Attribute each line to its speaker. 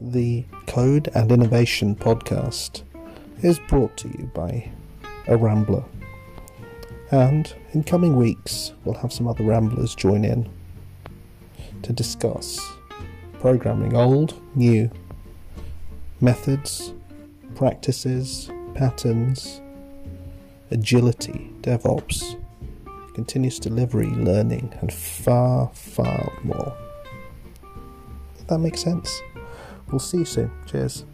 Speaker 1: the Code and Innovation podcast is brought to you by a Rambler. And in coming weeks, we'll have some other Ramblers join in to discuss programming old, new, methods, practices, patterns, agility, DevOps, continuous delivery, learning, and far, far more. If that makes sense. We'll see you soon. Cheers.